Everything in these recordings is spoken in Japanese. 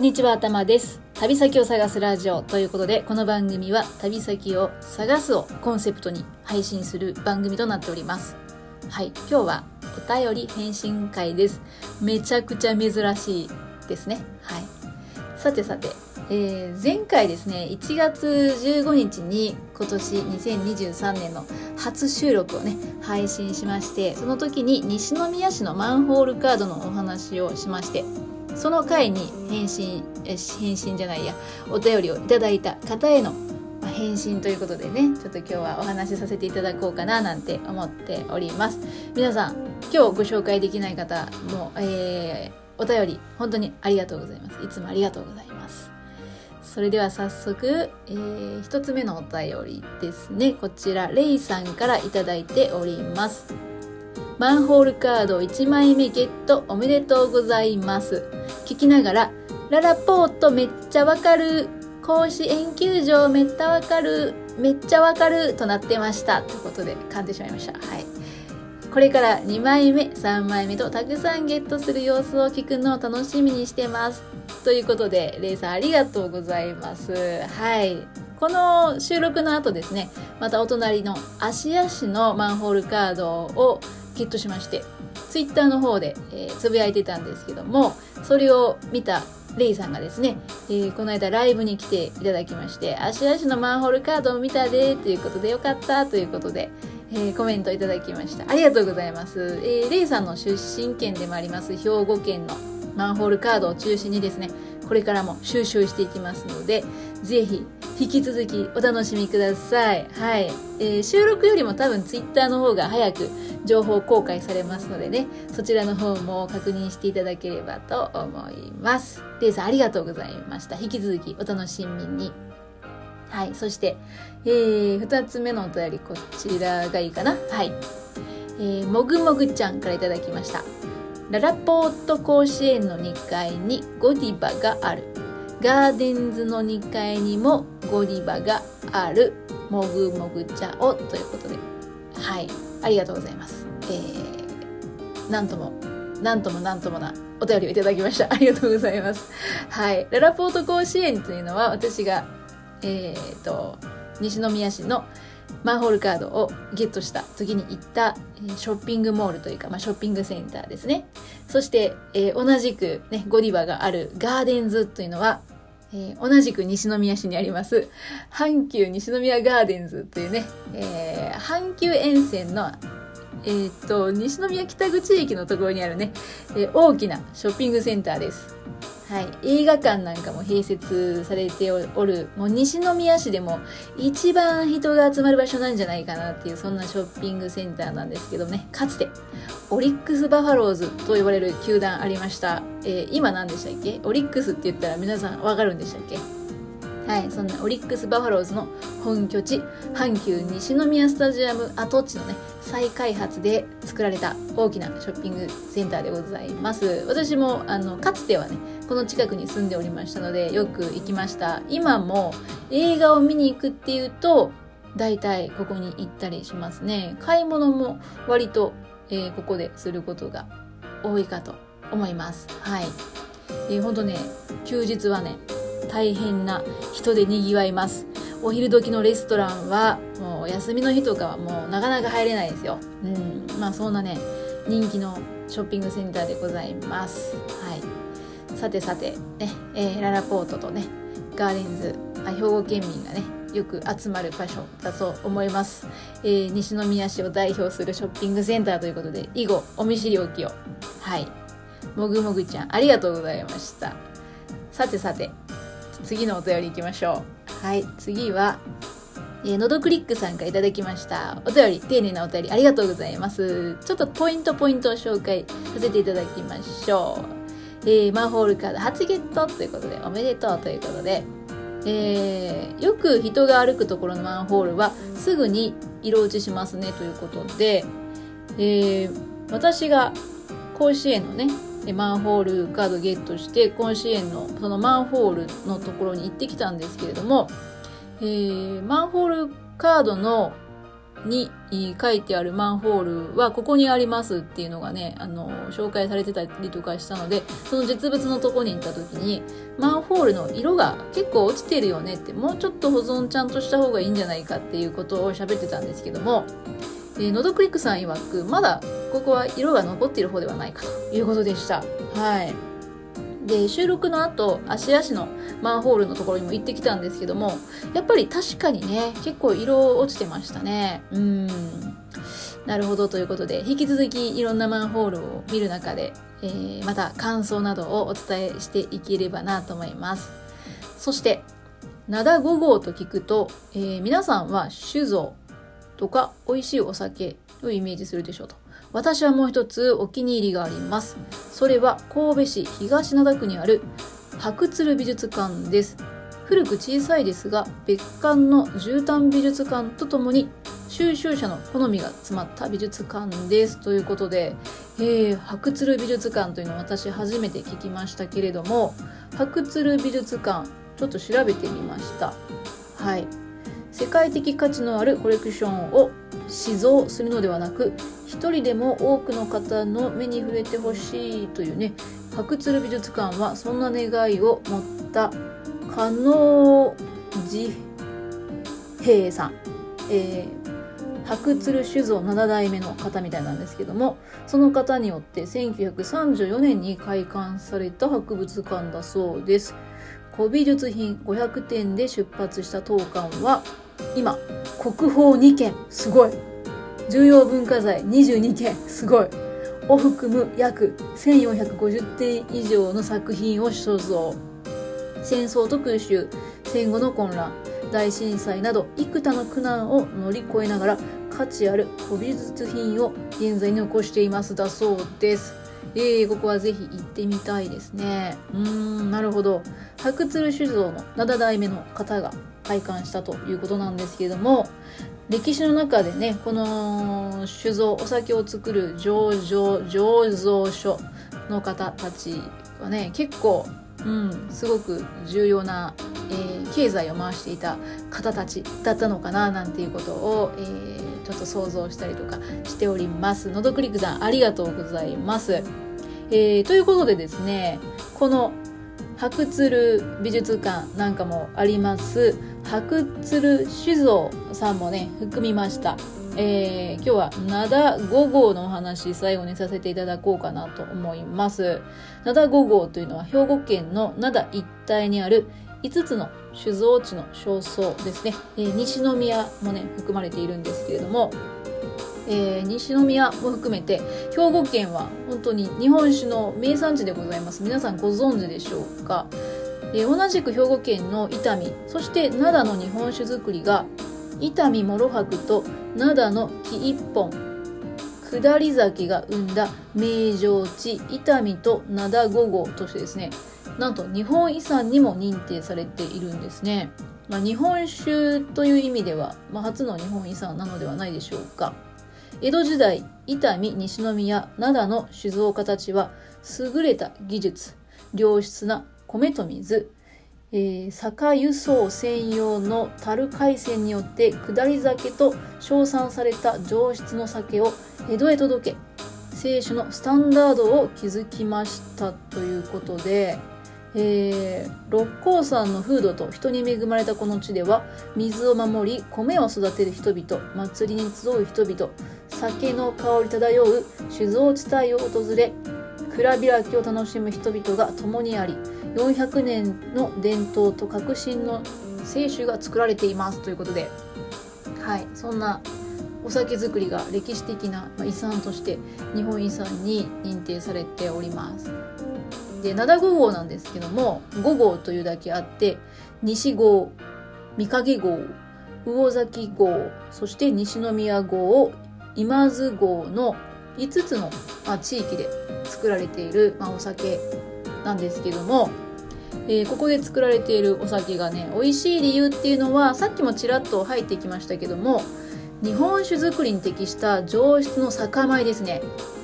んにちは、頭です。旅先を探すラジオということで、この番組は旅先を探すをコンセプトに配信する番組となっております。はい、今日はお便り返信会です。めちゃくちゃ珍しいですね。はい。さてさて、えー前回ですね、1月15日に今年2023年の初収録をね、配信しまして、その時に西宮市のマンホールカードのお話をしまして、その回に返信、え返信じゃないや、お便りをいただいた方への返信ということでね、ちょっと今日はお話しさせていただこうかななんて思っております。皆さん、今日ご紹介できない方も、えーお便り本当にありがとうございます。いつもありがとうございます。それでは早速、えー一つ目のお便りですね。こちら、レイさんからいただいております。マンホールカード1枚目ゲットおめでとうございます。聞きながら、ララポートめっちゃわかる。甲子園球場めっちゃわかる。めっちゃわかる。となってました。ということで噛んでしまいました。はい。これから2枚目、3枚目とたくさんゲットする様子を聞くのを楽しみにしてます。ということで、レイさんありがとうございます。はい。この収録の後ですね、またお隣の芦屋市のマンホールカードをゲットしまして、ツイッターの方で、えーつぶやいてたんですけども、それを見たレイさんがですね、えーこの間ライブに来ていただきまして、芦屋市のマンホールカードを見たで、ということでよかったということで、えーコメントいただきました。ありがとうございます。えーレイさんの出身県でもあります兵庫県のマンホールカードを中心にですね、これからも収集していきますので、ぜひ引き続きお楽しみください。はい。えー収録よりも多分ツイッターの方が早く情報公開されますのでね、そちらの方も確認していただければと思います。レイさんありがとうございました。引き続きお楽しみに。はい。そして、えー、二つ目のお便り、こちらがいいかな。はい。えー、もぐもぐちゃんからいただきました。ララポート甲子園の2階にゴディバがある。ガーデンズの2階にもゴディバがある。もぐもぐ茶をということで。はい。ありがとうございます。えー、なんとも、なんともなんともなお便りをいただきました。ありがとうございます。はい。ララポート甲子園というのは私が、えー、と、西宮市のマンホールカードをゲットした時に行ったショッピングモールというか、まあ、ショッピングセンターですね。そして、えー同じく、ね、ゴディバがあるガーデンズというのは、えー同じく西宮市にあります、阪急西宮ガーデンズというね、えー阪急沿線の、えーと、西宮北口駅のところにあるね、え大きなショッピングセンターです。はい。映画館なんかも併設されておる、もう西宮市でも一番人が集まる場所なんじゃないかなっていう、そんなショッピングセンターなんですけどね、かつて、オリックスバファローズと呼ばれる球団ありました。えー今何でしたっけ？オリックスって言ったら皆さんわかるんでしたっけ？はい、そんなオリックスバファローズの本拠地、阪急西宮スタジアム跡地のね、再開発で作られた大きなショッピングセンターでございます。私も、あの、かつてはね、この近くに住んでおりましたので、よく行きました。今も映画を見に行くっていうと、大体ここに行ったりしますね。買い物も割と、えーここですることが多いかと思います。はい。えー、ほんとね、休日はね、大変な人で賑わいます。お昼時のレストランは、もう休みの日とかはもうなかなか入れないですよ。うん。まあそんなね、人気のショッピングセンターでございます。はい。さてさて、ね、えーララポートとね、ガーデンズ、あ兵庫県民がね、よく集まる場所だと思います。えー西宮市を代表するショッピングセンターということで、以後、お見知りおきを。はい。もぐもぐちゃん、ありがとうございました。さてさて、次のお便り行きましょう。はい、次は、えー、のどクリックさんからいただきました。お便り、丁寧なお便りありがとうございます。ちょっとポイントポイントを紹介させていただきましょう。えーマンホールカード初ゲットということで、おめでとうということで、えーよく人が歩くところのマンホールはすぐに色落ちしますねということで、えー私が甲子園のね、マンホールカードゲットして甲子園のそのマンホールのところに行ってきたんですけれども、えーマンホールカードのに書いてあるマンホールはここにありますっていうのがね、あの、紹介されてたりとかしたので、その実物のとこに行った時に、マンホールの色が結構落ちてるよねって、もうちょっと保存ちゃんとした方がいいんじゃないかっていうことを喋ってたんですけども、えー、ノドクリックさん曰く、まだここは色が残っている方ではないかということでした。はい。で、収録の後、芦屋市のマンホールのところにも行ってきたんですけども、やっぱり確かにね、結構色落ちてましたね。うん。なるほどということで、引き続きいろんなマンホールを見る中で、えー、また感想などをお伝えしていければなと思います。そして、灘5号と聞くと、えー、皆さんは酒造とか美味しいお酒をイメージするでしょうと。私はもう一つお気に入りがあります。それは神戸市東灘区にある白鶴美術館です。古く小さいですが、別館の絨毯美術館とともに収集者の好みが詰まった美術館です。ということで、えー、白鶴美術館というのを私初めて聞きましたけれども、白鶴美術館、ちょっと調べてみました。はい。世界的価値のあるコレクションを試蔵するのではなく一人でも多くの方の目に触れてほしいというね白鶴美術館はそんな願いを持った加納治平さん、えー、白鶴酒造7代目の方みたいなんですけどもその方によって1934年に開館された博物館だそうです。古美術品500点で出発した当館は今国宝2件すごい。重要文化財22件すごい。を含む約1450点以上の作品を所蔵。戦争と空襲戦後の混乱大震災など幾多の苦難を乗り越えながら価値ある古美術品を現在に残していますだそうです。えー、ここはぜひ行ってみたいですね。うーん、なるほど。白鶴酒造の7代目の方が開館したということなんですけれども、歴史の中でね、この酒造、お酒を作る醸造、醸造所の方たちはね、結構、うん、すごく重要な、えー、経済を回していた方たちだったのかな、なんていうことを、えー、ちょっと想像したりとかしております。のどくりくさん、ありがとうございます。えー、ということでですね、この白鶴美術館なんかもあります。白鶴酒造さんもね含みました。えー、今日は灘5号のお話最後にさせていただこうかなと思います。灘5号というのは兵庫県の灘一帯にある5つの酒造地の焦燥ですね、えー、西宮もね含まれているんですけれどもえー、西宮も含めて兵庫県は本当に日本酒の名産地でございます。皆さんご存知でしょうか、えー、同じく兵庫県の伊丹そして灘の日本酒造りが伊丹諸白と灘の木一本下り酒が生んだ名城地伊丹と灘五号としてですねなんと日本遺産にも認定されているんですね、まあ、日本酒という意味では、まあ、初の日本遺産なのではないでしょうか。江戸時代伊丹西宮灘の酒造家たちは優れた技術良質な米と水、えー、酒輸送専用の樽海鮮によって下り酒と称賛された上質の酒を江戸へ届け清酒のスタンダードを築きましたということでえー、六甲山の風土と人に恵まれたこの地では水を守り米を育てる人々祭りに集う人々酒の香り漂う酒造地帯を訪れ蔵開きを楽しむ人々が共にあり400年の伝統と革新の清酒が作られていますということではいそんなお酒造りが歴史的な遺産として日本遺産に認定されております。で灘5号なんですけども5号というだけあって西号三影号魚崎号そして西宮号今津号の5つの、まあ、地域で作られている、まあ、お酒なんですけども、えー、ここで作られているお酒がね美味しい理由っていうのはさっきもちらっと入ってきましたけども日本酒造りに適した上質の酒米ですね。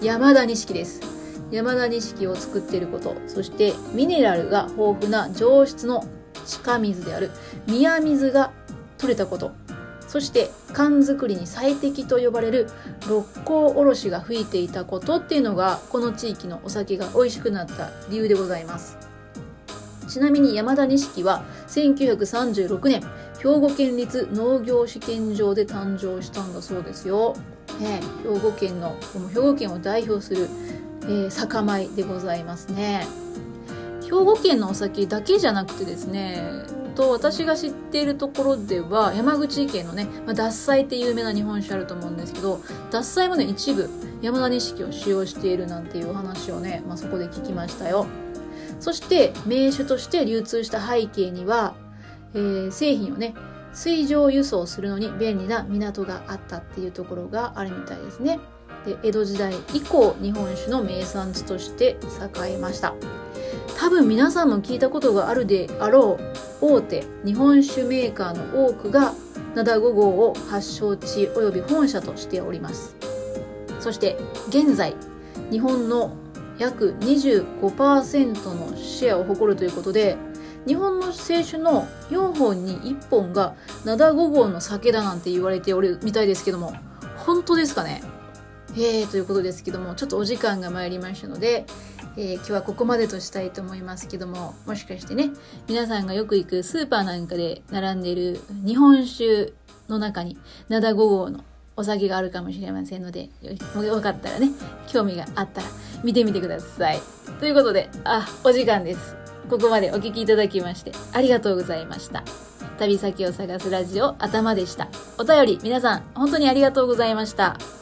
山田錦です。山田錦を作っていることそしてミネラルが豊富な上質の地下水である宮水が取れたこと。そして缶作りに最適と呼ばれる六甲おろしが吹いていたことっていうのがこの地域のお酒が美味しくなった理由でございます。ちなみに山田錦は1936年兵庫県立農業試験場で誕生したんだそうですよ、ね、兵庫県のこの兵庫県を代表する、えー、酒米でございますね。兵庫県のお酒だけじゃなくてですねと私が知っているところでは山口県のね、まあ、獺祭って有名な日本酒あると思うんですけど獺祭もね一部山田錦を使用しているなんていうお話をね、まあ、そこで聞きましたよ。そして名酒として流通した背景には、えー、製品をね水上輸送するのに便利な港があったっていうところがあるみたいですね。で江戸時代以降日本酒の名産地として栄えました。多分皆さんも聞いたことがあるであろう大手日本酒メーカーの多くが灘5号を発祥地及び本社としております。そして現在日本の約25%のシェアを誇るということで日本の清酒の4本に1本が灘5号の酒だなんて言われておるみたいですけども本当ですかね？えー、ということですけどもちょっとお時間が参りましたのでえー、今日はここまでとしたいと思いますけどももしかしてね皆さんがよく行くスーパーなんかで並んでいる日本酒の中に灘5号のお酒があるかもしれませんのでよかったらね興味があったら見てみてください。ということであお時間です。ここまでお聴きいただきましてありがとうございました。旅先を探すラジオ頭でした。お便り皆さん本当にありがとうございました。